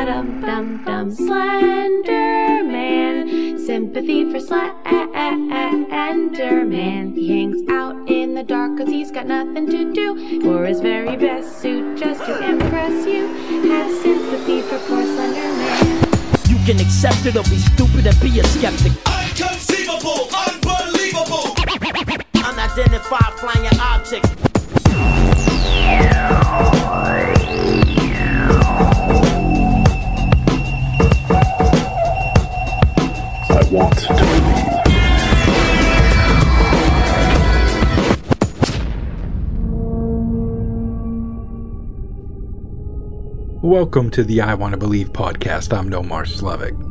Ba-dum dum dum. Slender Man. Sympathy for Slender Man. He hangs out in the dark cause he's got nothing to do. For his very best suit just to impress you. Have sympathy for poor Slender Man. You can accept it or be stupid and be a skeptic. Inconceivable, unbelievable. Unidentified flying objects. Want to believe. Welcome to the I Want to Believe podcast. I'm Nomar Slevik.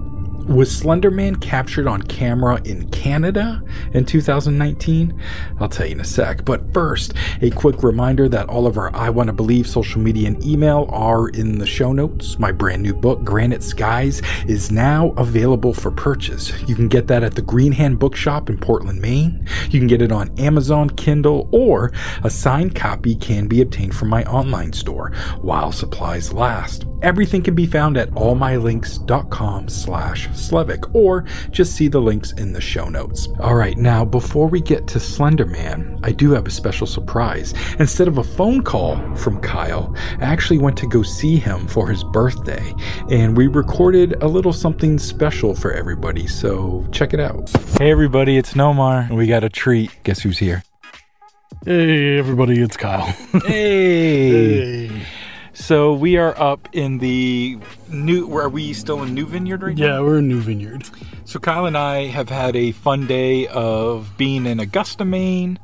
Was Slenderman captured on camera in Canada in 2019? I'll tell you in a sec. But first, a quick reminder that all of our I Want to Believe social media and email are in the show notes. My brand new book, Granite Skies, is now available for purchase. You can get that at the Green Hand Bookshop in Portland, Maine. You can get it on Amazon, Kindle, or a signed copy can be obtained from my online store while supplies last. Everything can be found at allmylinks.com slash Slevik or just see the links in the show notes. All right, now before we get to Slenderman, I do have a special surprise. Instead of a phone call from Kyle, I actually went to go see him for his birthday and we recorded a little something special for everybody. So check it out. Hey everybody, it's Nomar. We got a treat. Guess who's here? Hey, everybody, it's Kyle. Hey. So we are up in the new. Where are we still in New Vineyard right now? yeah, we're in New Vineyard. So Kyle and I have had a fun day of being in Augusta, Maine.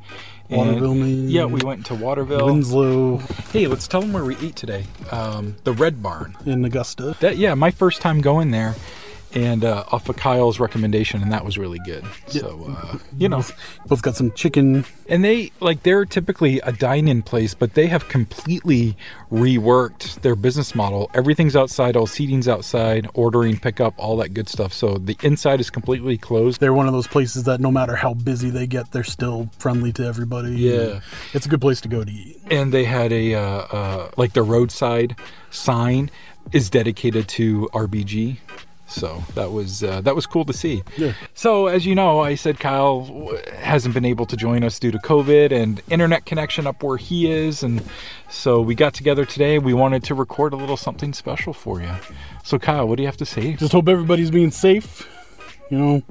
and- Waterville, Maine. Yeah, we went to Waterville. Winslow Hey, let's tell them where we ate today. Um, the Red Barn. in Augusta. That yeah, my first time going there, and uh, off of Kyle's recommendation, and that was really good. So uh, you know, Both got some chicken. and they like they're typically a dine-in place, but they have completely reworked their business model. Everything's outside, all seating's outside, ordering, pickup, all that good stuff. So the inside is completely closed. They're one of those places that no matter how busy they get, they're still friendly to everybody. Yeah. It's a good place to go to eat. and they had a uh, uh, like the roadside sign is dedicated to RBG. So that was uh, that was cool to see. Yeah. So as you know, I said Kyle hasn't been able to join us due to COVID and internet connection up where he is, and so we got together today. We wanted to record a little something special for you. So Kyle, what do you have to say? Just hope everybody's being safe. You know,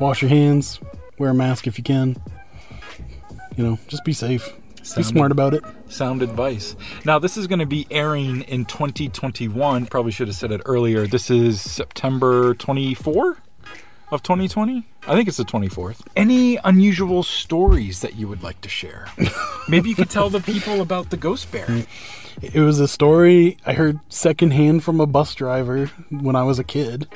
wash your hands, wear a mask if you can. You know, just be safe. Be smart about it. sound advice. Now, this is going to be airing in 2021. Probably should have said it earlier. This is September 24 of 2020. I think it's the 24th. Any unusual stories that you would like to share? Maybe you could tell the people about the ghost bear. It was a story I heard secondhand from a bus driver when I was a kid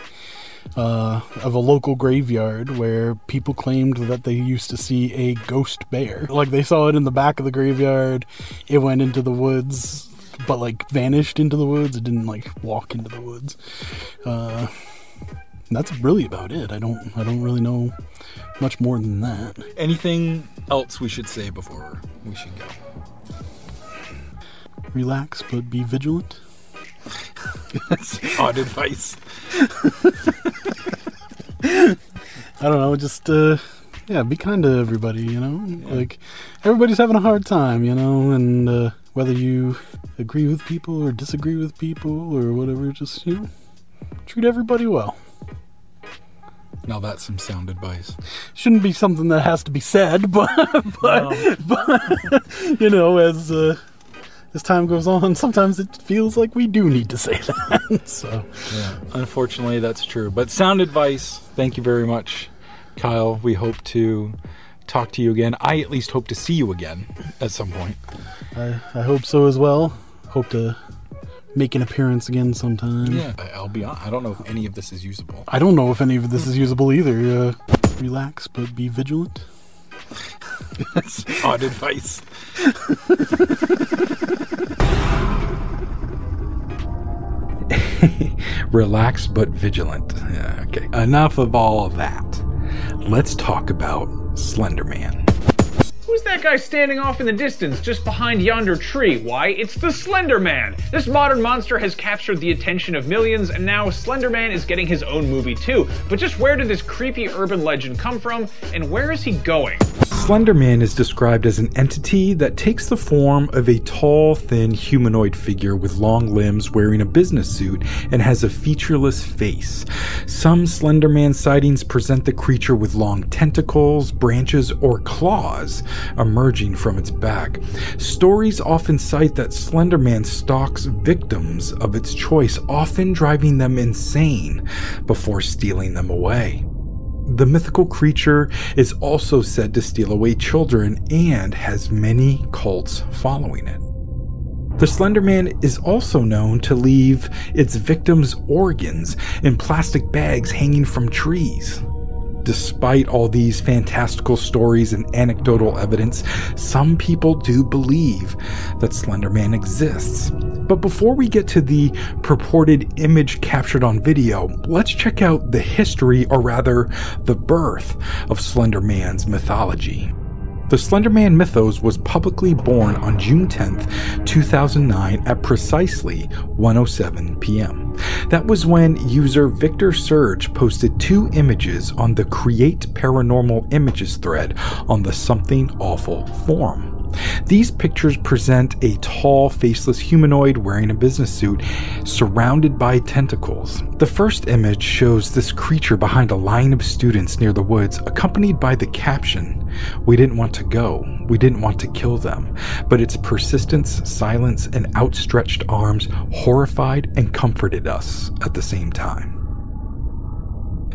uh, of a local graveyard where people claimed that they used to see a ghost bear. Like they saw it in the back of the graveyard, it went into the woods, but like vanished into the woods. It didn't like walk into the woods. Uh, that's really about it. I don't. I don't really know much more than that. Anything else we should say before we should go? Relax, but be vigilant. Odd advice. I don't know, just uh yeah, be kind to everybody, you know? Like everybody's having a hard time, you know, and uh whether you agree with people or disagree with people or whatever, just you know, treat everybody well. Now that's some sound advice. Shouldn't be something that has to be said, but but, but you know, as uh as time goes on, sometimes it feels like we do need to say that. so Yeah, unfortunately, that's true. But sound advice. Thank you very much, Kyle. We hope to talk to you again. I at least hope to see you again at some point. I, I hope so as well. Hope to make an appearance again sometime. Yeah, I- I'll be on. I don't know if any of this is usable. I don't know if any of this is usable either. Uh, relax, but be vigilant. Odd advice. Relax but vigilant. Yeah, okay. Enough of all of that. Let's talk about Slender Man. Who's that guy standing off in the distance just behind yonder tree? Why, it's the Slender Man! This modern monster has captured the attention of millions, and now Slender Man is getting his own movie too. But just where did this creepy urban legend come from, and where is he going? Slender Man is described as an entity that takes the form of a tall, thin humanoid figure with long limbs wearing a business suit and has a featureless face. Some Slender Man sightings present the creature with long tentacles, branches, or claws emerging from its back. Stories often cite that Slenderman stalks victims of its choice, often driving them insane before stealing them away. The mythical creature is also said to steal away children and has many cults following it. The Slender Man is also known to leave its victims' organs in plastic bags hanging from trees. Despite all these fantastical stories and anecdotal evidence, some people do believe that Slender Man exists. But before we get to the purported image captured on video, let's check out the history, or rather, the birth of Slender Man's mythology. The Slenderman mythos was publicly born on June 10th, 2009 at precisely 1:07 p.m. That was when user Victor Surge posted two images on the Create Paranormal Images thread on the Something Awful forum. These pictures present a tall, faceless humanoid wearing a business suit surrounded by tentacles. The first image shows this creature behind a line of students near the woods, accompanied by the caption We didn't want to go, we didn't want to kill them, but its persistence, silence, and outstretched arms horrified and comforted us at the same time.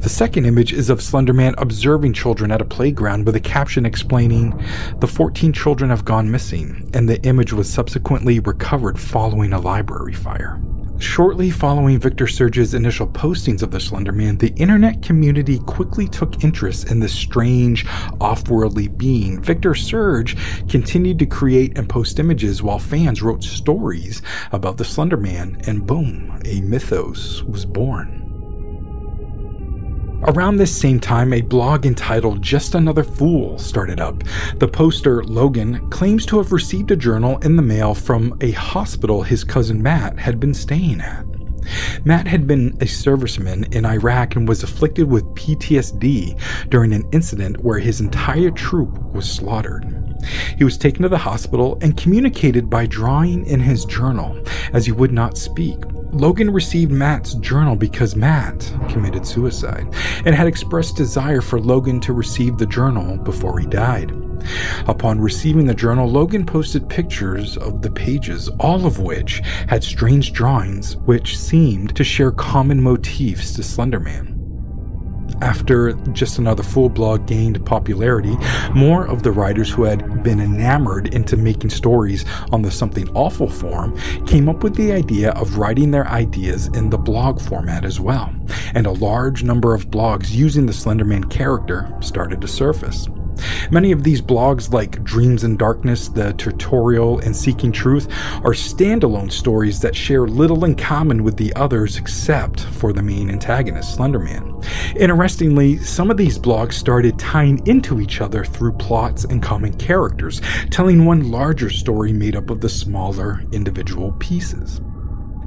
The second image is of Slenderman observing children at a playground with a caption explaining, The 14 children have gone missing, and the image was subsequently recovered following a library fire. Shortly following Victor Surge's initial postings of the Slenderman, the internet community quickly took interest in this strange, off worldly being. Victor Surge continued to create and post images while fans wrote stories about the Slenderman, and boom, a mythos was born. Around this same time, a blog entitled Just Another Fool started up. The poster, Logan, claims to have received a journal in the mail from a hospital his cousin Matt had been staying at. Matt had been a serviceman in Iraq and was afflicted with PTSD during an incident where his entire troop was slaughtered. He was taken to the hospital and communicated by drawing in his journal, as he would not speak. Logan received Matt's journal because Matt committed suicide and had expressed desire for Logan to receive the journal before he died. Upon receiving the journal, Logan posted pictures of the pages, all of which had strange drawings which seemed to share common motifs to Slenderman. After Just Another Fool blog gained popularity, more of the writers who had been enamored into making stories on the Something Awful forum came up with the idea of writing their ideas in the blog format as well, and a large number of blogs using the Slenderman character started to surface. Many of these blogs, like Dreams in Darkness, The Tutorial, and Seeking Truth, are standalone stories that share little in common with the others except for the main antagonist, Slenderman. Interestingly, some of these blogs started tying into each other through plots and common characters, telling one larger story made up of the smaller individual pieces.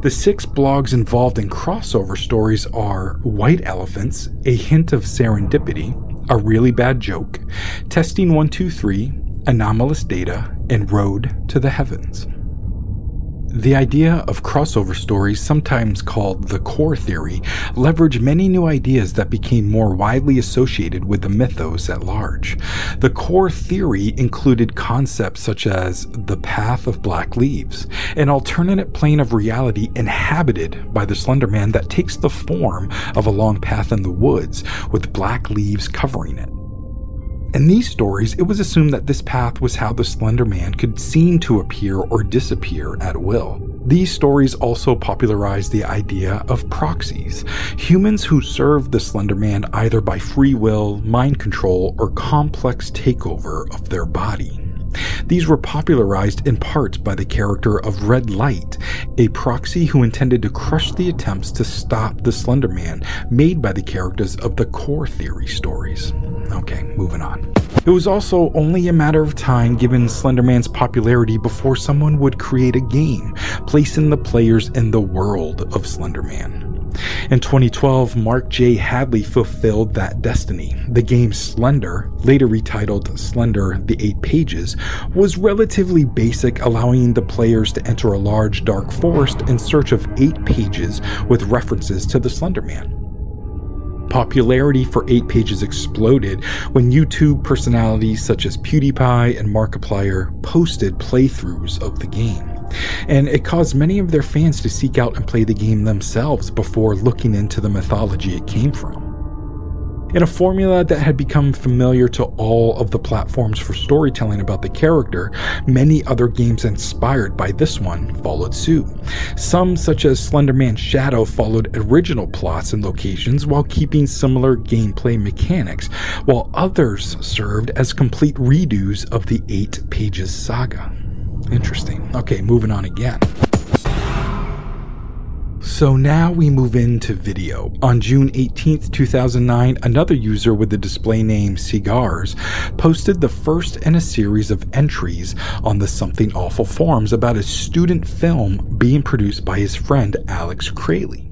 The six blogs involved in crossover stories are White Elephants, A Hint of Serendipity, a Really Bad Joke, Testing 123, Anomalous Data, and Road to the Heavens. The idea of crossover stories, sometimes called the core theory, leveraged many new ideas that became more widely associated with the mythos at large. The core theory included concepts such as the path of black leaves, an alternate plane of reality inhabited by the Slender Man that takes the form of a long path in the woods with black leaves covering it. In these stories, it was assumed that this path was how the Slender Man could seem to appear or disappear at will. These stories also popularized the idea of proxies, humans who served the Slender Man either by free will, mind control, or complex takeover of their body. These were popularized in part by the character of Red Light, a proxy who intended to crush the attempts to stop the Slender Man made by the characters of the core theory stories. Okay, moving on. It was also only a matter of time given Slenderman's popularity before someone would create a game, placing the players in the world of Slenderman. In 2012, Mark J. Hadley fulfilled that destiny. The game Slender, later retitled Slender The Eight Pages, was relatively basic, allowing the players to enter a large dark forest in search of eight pages with references to the Slender Man. Popularity for 8 Pages exploded when YouTube personalities such as PewDiePie and Markiplier posted playthroughs of the game and it caused many of their fans to seek out and play the game themselves before looking into the mythology it came from. In a formula that had become familiar to all of the platforms for storytelling about the character, many other games inspired by this one followed suit. Some, such as Slenderman Shadow, followed original plots and locations while keeping similar gameplay mechanics, while others served as complete redos of the 8 Pages saga. Interesting. Okay, moving on again. So now we move into video. On June 18th, 2009, another user with the display name ce gars posted the first in a series of entries on the Something Awful forums about a student film being produced by his friend Alex Kralie.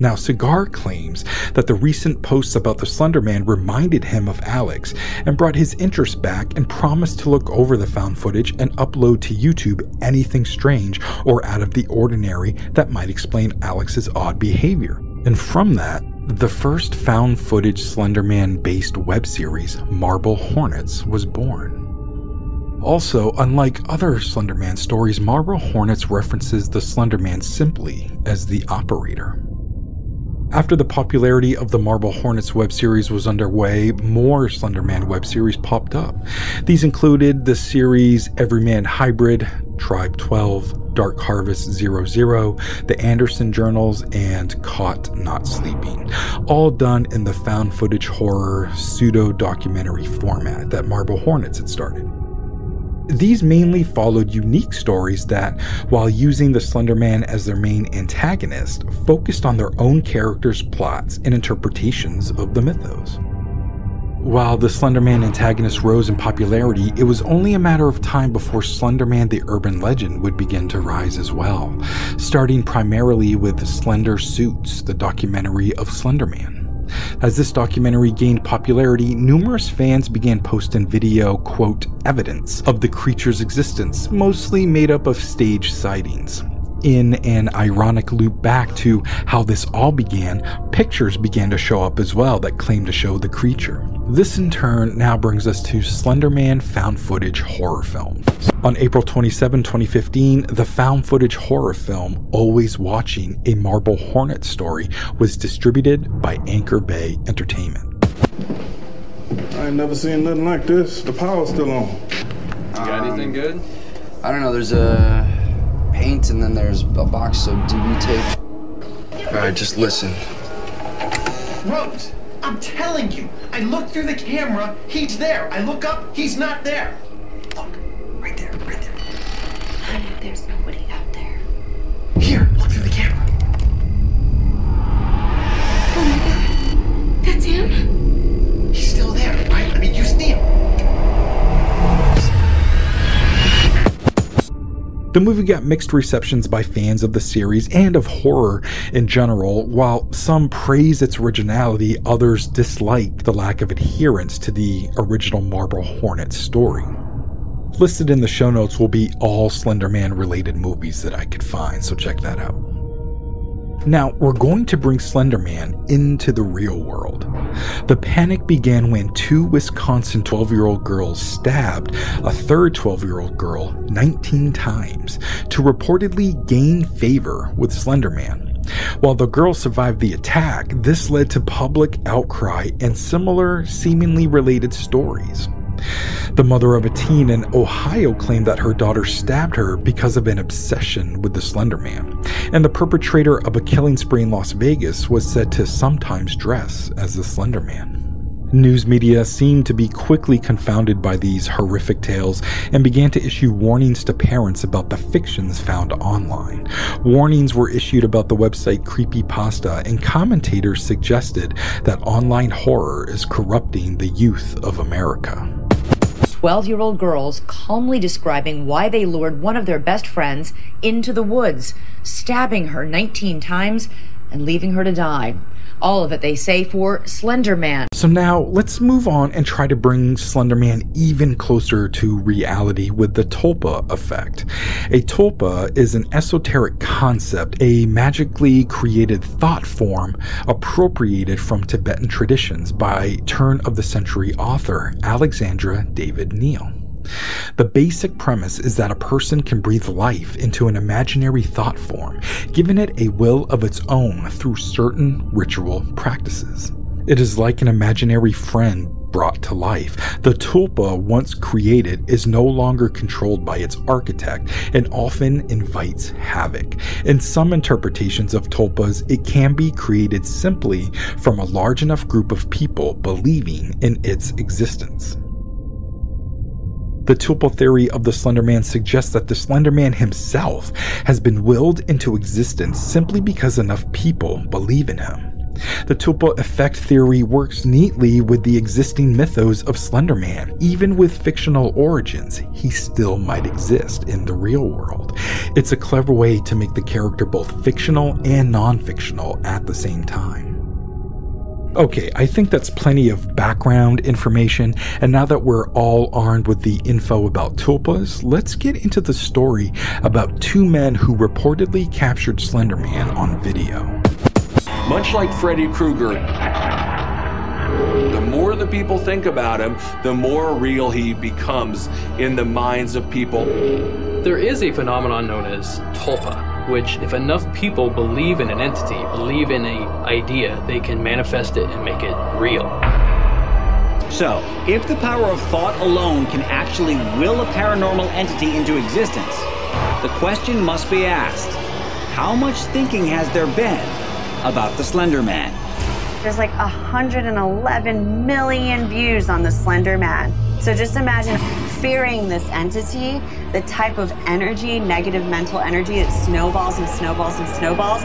Now, Cigar claims that the recent posts about the Slender Man reminded him of Alex and brought his interest back and promised to look over the found footage and upload to YouTube anything strange or out of the ordinary that might explain Alex's odd behavior. And from that, the first found footage Slenderman based web series, Marble Hornets, was born. Also, unlike other Slenderman stories, Marble Hornets references the Slenderman simply as the operator. After the popularity of the Marble Hornets web series was underway, more Slenderman web series popped up. These included the series Everyman Hybrid, Tribe 12, Dark Harvest 00, the Anderson Journals, and Caught Not Sleeping, all done in the found footage horror pseudo documentary format that Marble Hornets had started. These mainly followed unique stories that, while using the Slender Man as their main antagonist, focused on their own characters' plots and interpretations of the mythos. While the Slenderman antagonist rose in popularity, it was only a matter of time before Slenderman the urban legend would begin to rise as well, starting primarily with Slender Suits, the documentary of Slenderman. As this documentary gained popularity, numerous fans began posting video, quote, evidence of the creature's existence, mostly made up of stage sightings. In an ironic loop back to how this all began, pictures began to show up as well that claimed to show the creature. This in turn now brings us to Slenderman found footage horror films. On April 27, 2015, the found footage horror film Always Watching a Marble Hornet Story was distributed by Anchor Bay Entertainment. I ain't never seen nothing like this. The power's still on. You got anything um, good? I don't know. There's a paint and then there's a box of DV tape. All right, just listen. Rose, I'm telling you, I look through the camera, he's there. I look up, he's not there. Look, right there, right there. Honey, there's nobody out there. Here, look through the camera. Oh my god. That's him? The movie got mixed receptions by fans of the series and of horror in general. While some praise its originality, others dislike the lack of adherence to the original Marble Hornet story. Listed in the show notes will be all Slenderman related movies that I could find, so check that out. Now, we're going to bring Slenderman into the real world. The panic began when two Wisconsin 12 year old girls stabbed a third 12 year old girl 19 times to reportedly gain favor with Slenderman. While the girls survived the attack, this led to public outcry and similar, seemingly related stories. The mother of a teen in Ohio claimed that her daughter stabbed her because of an obsession with the Slender Man, and the perpetrator of a killing spree in Las Vegas was said to sometimes dress as the Slender Man. News media seemed to be quickly confounded by these horrific tales and began to issue warnings to parents about the fictions found online. Warnings were issued about the website Creepypasta, and commentators suggested that online horror is corrupting the youth of America. 12 year old girls calmly describing why they lured one of their best friends into the woods, stabbing her 19 times and leaving her to die. All of it, they say, for Slender Man. So now let's move on and try to bring Slender Man even closer to reality with the Tulpa effect. A Tulpa is an esoteric concept, a magically created thought form appropriated from Tibetan traditions by turn of the century author Alexandra David Néel. The basic premise is that a person can breathe life into an imaginary thought form, giving it a will of its own through certain ritual practices. It is like an imaginary friend brought to life. The tulpa, once created, is no longer controlled by its architect and often invites havoc. In some interpretations of tulpas, it can be created simply from a large enough group of people believing in its existence. The Tulpa theory of the Slender Man suggests that the Slender Man himself has been willed into existence simply because enough people believe in him. The Tulpa effect theory works neatly with the existing mythos of Slender Man. Even with fictional origins, he still might exist in the real world. It's a clever way to make the character both fictional and non fictional at the same time. Okay, I think that's plenty of background information, and now that we're all armed with the info about tulpas, let's get into the story about two men who reportedly captured Slenderman on video. Much like Freddy Krueger, the more the people think about him, the more real he becomes in the minds of people. There is a phenomenon known as tulpa, which if enough people believe in an entity, believe in an idea, they can manifest it and make it real. So, if the power of thought alone can actually will a paranormal entity into existence, the question must be asked, how much thinking has there been about the Slender Man? There's like 111 million views on the Slender Man. So just imagine fearing this entity, the type of energy, negative mental energy that snowballs and snowballs and snowballs.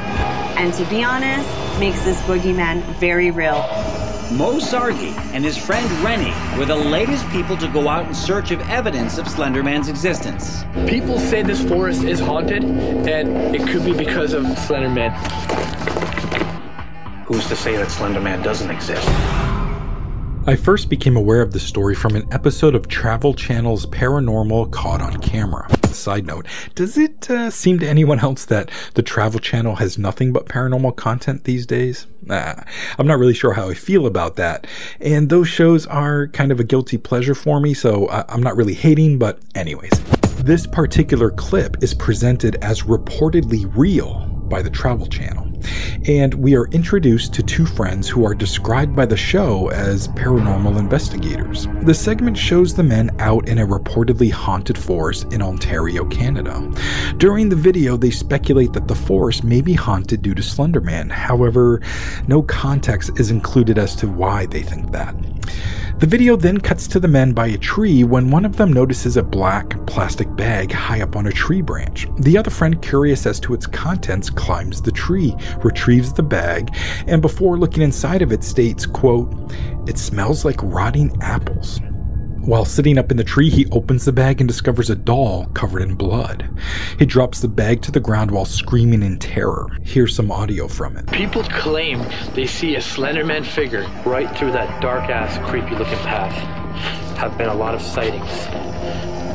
And to be honest, makes this boogeyman very real. Moe Sargi and his friend Rennie were the latest people to go out in search of evidence of Slenderman's existence. People say this forest is haunted, and it could be because of Slenderman. Who's to say that Slenderman doesn't exist? I first became aware of the story from an episode of Travel Channel's Paranormal Caught on Camera. Side note, does it uh, seem to anyone else that the Travel Channel has nothing but paranormal content these days? Nah, I'm not really sure how I feel about that. And those shows are kind of a guilty pleasure for me, so I- I'm not really hating, but anyways. This particular clip is presented as reportedly real by the Travel Channel. And we are introduced to two friends who are described by the show as paranormal investigators. The segment shows the men out in a reportedly haunted forest in Ontario, Canada. During the video, they speculate that the forest may be haunted due to Slenderman. However, no context is included as to why they think that. The video then cuts to the men by a tree when one of them notices a black plastic bag high up on a tree branch. The other friend, curious as to its contents, climbs the tree, retrieves the bag, and before looking inside of it states, quote, "It smells like rotting apples." While sitting up in the tree, he opens the bag and discovers a doll covered in blood. He drops the bag to the ground while screaming in terror. Here's some audio from it. People claim they see a Slenderman figure right through that dark ass, creepy looking path. Have been a lot of sightings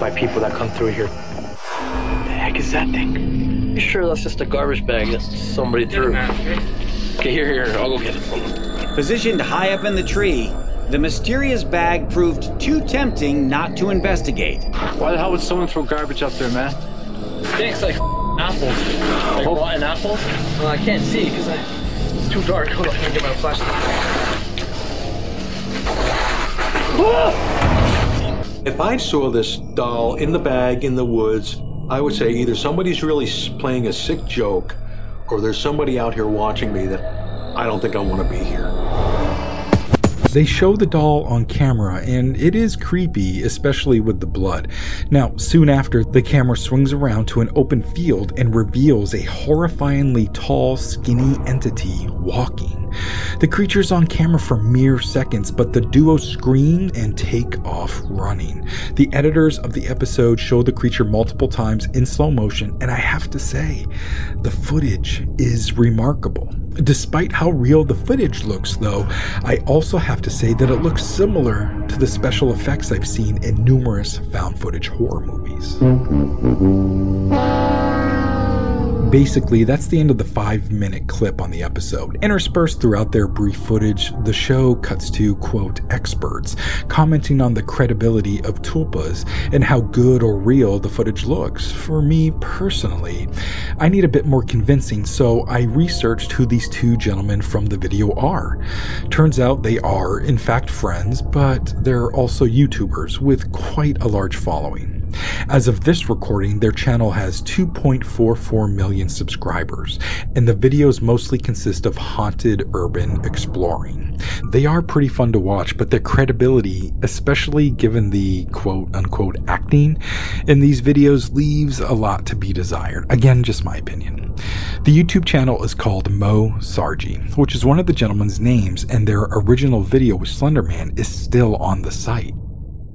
by people that come through here. What the heck is that thing? You sure that's just a garbage bag that somebody threw? Okay, here, here, I'll go get it. Positioned high up in the tree, the mysterious bag proved too tempting not to investigate. Why the hell would someone throw garbage up there, man? Thanks, like apples. Like rotten apples? Well, I can't see because it's too dark. Hold on, let me get my flashlight. Ah! If I saw this doll in the bag in the woods, I would say either somebody's really playing a sick joke or there's somebody out here watching me that I don't think I want to be here. They show the doll on camera, and it is creepy, especially with the blood. Now, soon after, the camera swings around to an open field and reveals a horrifyingly tall, skinny entity walking. The creature's on camera for mere seconds, but the duo scream and take off running. The editors of the episode show the creature multiple times in slow motion, and I have to say, the footage is remarkable. Despite how real the footage looks, though, I also have to say that it looks similar to the special effects I've seen in numerous found footage horror movies. Basically, that's the end of the five minute clip on the episode. Interspersed throughout their brief footage, the show cuts to, quote, experts, commenting on the credibility of tulpas and how good or real the footage looks. For me personally, I need a bit more convincing, so I researched who these two gentlemen from the video are. Turns out they are, in fact, friends, but they're also YouTubers with quite a large following. As of this recording, their channel has 2.44 million subscribers, and the videos mostly consist of haunted urban exploring. They are pretty fun to watch, but their credibility, especially given the quote unquote acting in these videos, leaves a lot to be desired. Again, just my opinion. The YouTube channel is called Moe Sargi, which is one of the gentlemen's names, and their original video with Slenderman is still on the site.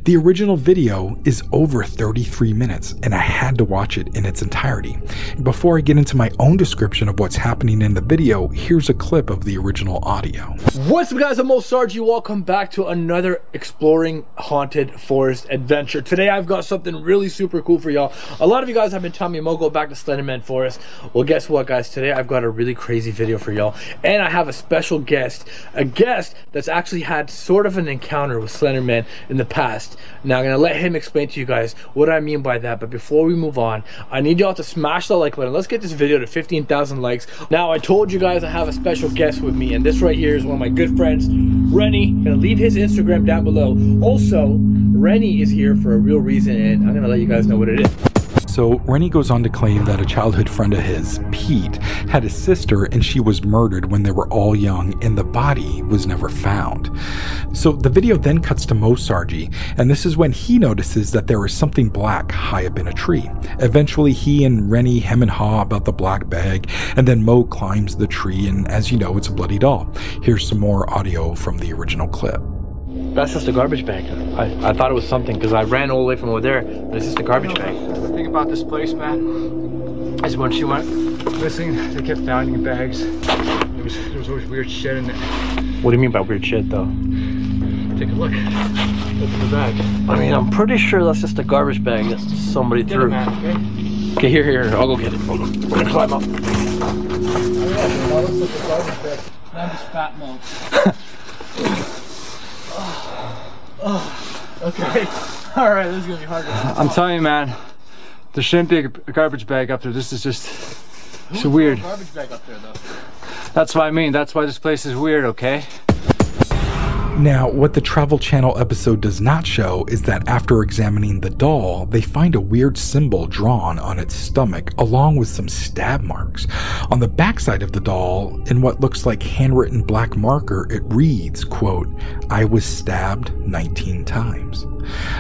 The original video is over 33 minutes, and I had to watch it in its entirety. Before I get into my own description of what's happening in the video, here's a clip of the original audio. What's up guys, I'm Moe Sargi. Welcome back to another exploring haunted forest adventure. Today I've got something really super cool for y'all. A lot of you guys have been telling me, Moe, go back to Slenderman Forest. Well, guess what guys? Today I've got a really crazy video for y'all. And I have a special guest, a guest that's actually had sort of an encounter with Slenderman in the past. Now I'm gonna let him explain to you guys what I mean by that. But before we move on, I need y'all to smash the like button. Let's get this video to 15,000 likes. Now I told you guys I have a special guest with me, and this right here is one of my good friends, Rennie. Gonna leave his Instagram down below. Also, Rennie is here for a real reason, and I'm gonna let you guys know what it is. So, Rennie goes on to claim that a childhood friend of his, Pete, had a sister and she was murdered when they were all young and the body was never found. So, the video then cuts to Moe Sargi, and this is when he notices that there is something black high up in a tree. Eventually, he and Rennie hem and haw about the black bag, and then Moe climbs the tree, and as you know, it's a bloody doll. Here's some more audio from the original clip. That's just a garbage bag. I, I thought it was something because I ran all the way from over there, but it's just a garbage bag. The thing about this place, man, is when she went missing, they kept finding bags. There was, there was always weird shit in there. What do you mean by weird shit, though? Take a look. Look at the bag. I mean, I'm pretty sure that's just a garbage bag that somebody Get it, threw. man, okay? Okay, here, here, I'll go get it. Hold on. We're gonna climb up. Oh, yeah, that looks like a garbage bag. Now I'm just fat mode. oh, okay. All right, this is gonna be hard. I'm telling you, man, there shouldn't be a garbage bag up there. This is just it's weird. Garbage bag up there, though. That's what I mean. That's why this place is weird. Okay. Now, what the Travel Channel episode does not show is that after examining the doll, they find a weird symbol drawn on its stomach, along with some stab marks. On the backside of the doll, in what looks like handwritten black marker, it reads, quote, I was stabbed 19 times.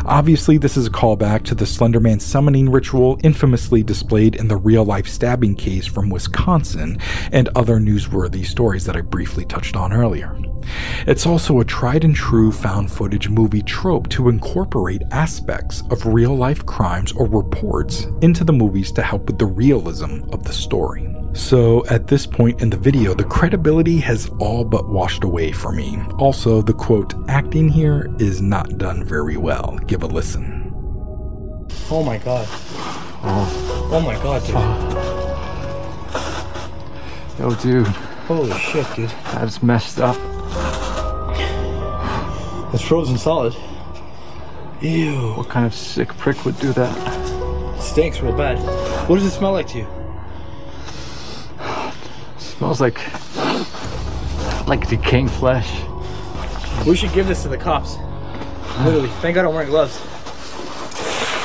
Obviously, this is a callback to the Slenderman summoning ritual infamously displayed in the real life stabbing case from Wisconsin and other newsworthy stories that I briefly touched on earlier. It's also a tried and true found footage movie trope to incorporate aspects of real life crimes or reports into the movies to help with the realism of the story. So, at this point in the video, the credibility has all but washed away for me. Also, the quote, acting here is not done very well. Give a listen. Oh my god. Oh. Oh my god, dude. Oh. Yo, dude. Holy shit, dude. That's messed up. It's frozen solid. Ew. What kind of sick prick would do that? It stinks real bad. What does it smell like to you? smells like like decaying flesh. We should give this to the cops. Literally. Thank God I'm wearing gloves.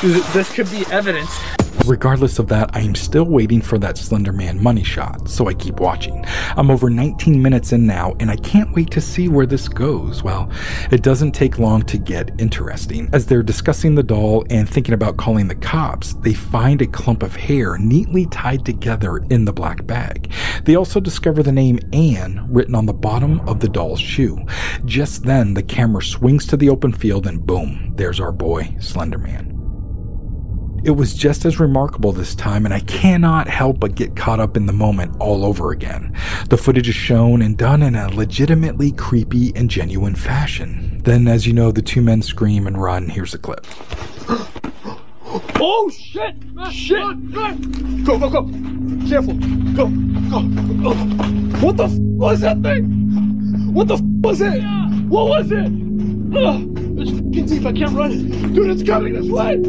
This could be evidence. Regardless of that, I am still waiting for that Slender Man money shot, so I keep watching. I'm over 19 minutes in now, and I can't wait to see where this goes. Well, it doesn't take long to get interesting. As they're discussing the doll and thinking about calling the cops, they find a clump of hair neatly tied together in the black bag. They also discover the name Anne written on the bottom of the doll's shoe. Just then, the camera swings to the open field, and boom, there's our boy, Slender Man. It was just as remarkable this time, and I cannot help but get caught up in the moment all over again. The footage is shown and done in a legitimately creepy and genuine fashion. Then, as you know, the two men scream and run. Here's a clip. Oh shit! Shit! Go, go, go! Careful! Go, go! Oh. What the f was that thing? What the f was it? What was it? It's f***ing deep, I can't run. Dude, it's coming this way!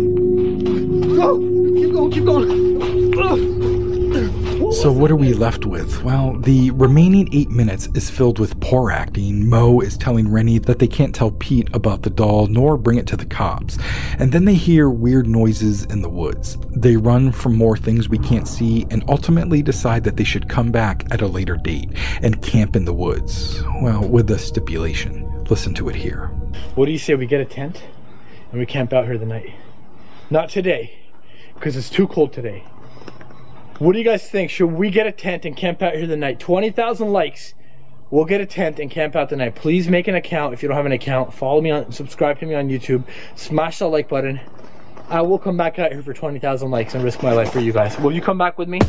Go! Keep going, keep going! So, what are we left with? Well, the remaining eight minutes is filled with poor acting. Moe is telling Rennie that they can't tell Pete about the doll nor bring it to the cops. And then they hear weird noises in the woods. They run from more things we can't see and ultimately decide that they should come back at a later date and camp in the woods. Well, with a stipulation. Listen to it here. What do you say we get a tent and we camp out here the night? Not today, because it's too cold today. What do you guys think? Should we get a tent and camp out here the night? 20,000 likes. We'll get a tent and camp out the night. Please make an account if you don't have an account. Follow me on, subscribe to me on YouTube. Smash that like button. I will come back out here for 20,000 likes and risk my life for you guys. Will you come back with me?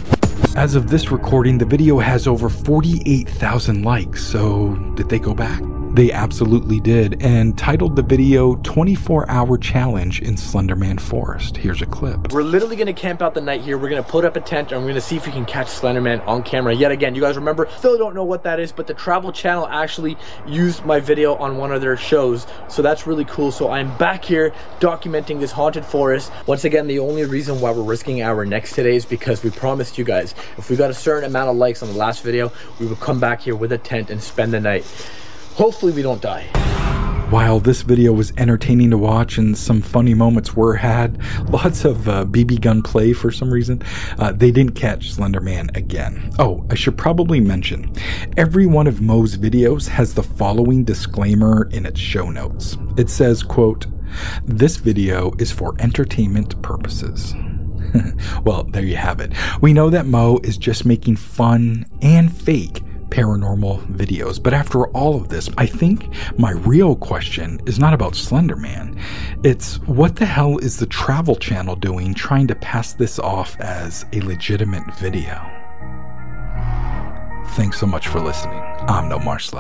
As of this recording, the video has over 48,000 likes, so did they go back? They absolutely did, and titled the video 24 Hour Challenge in Slenderman Forest. Here's a clip. We're literally gonna camp out the night here. We're gonna put up a tent and we're gonna see if we can catch Slenderman on camera. Yet again, you guys remember, still don't know what that is, but the Travel Channel actually used my video on one of their shows. So that's really cool. So I'm back here documenting this haunted forest. Once again, the only reason why we're risking our necks today is because we promised you guys, if we got a certain amount of likes on the last video, we would come back here with a tent and spend the night. Hopefully we don't die. While this video was entertaining to watch and some funny moments were had, lots of uh, BB gun play for some reason, uh, they didn't catch Slender Man again. Oh, I should probably mention, every one of Moe's videos has the following disclaimer in its show notes. It says, quote, this video is for entertainment purposes. well, there you have it. We know that Moe is just making fun and fake paranormal videos. But after all of this, I think my real question is not about Slenderman. It's what the hell is the Travel Channel doing trying to pass this off as a legitimate video? Thanks so much for listening. I'm No Marsh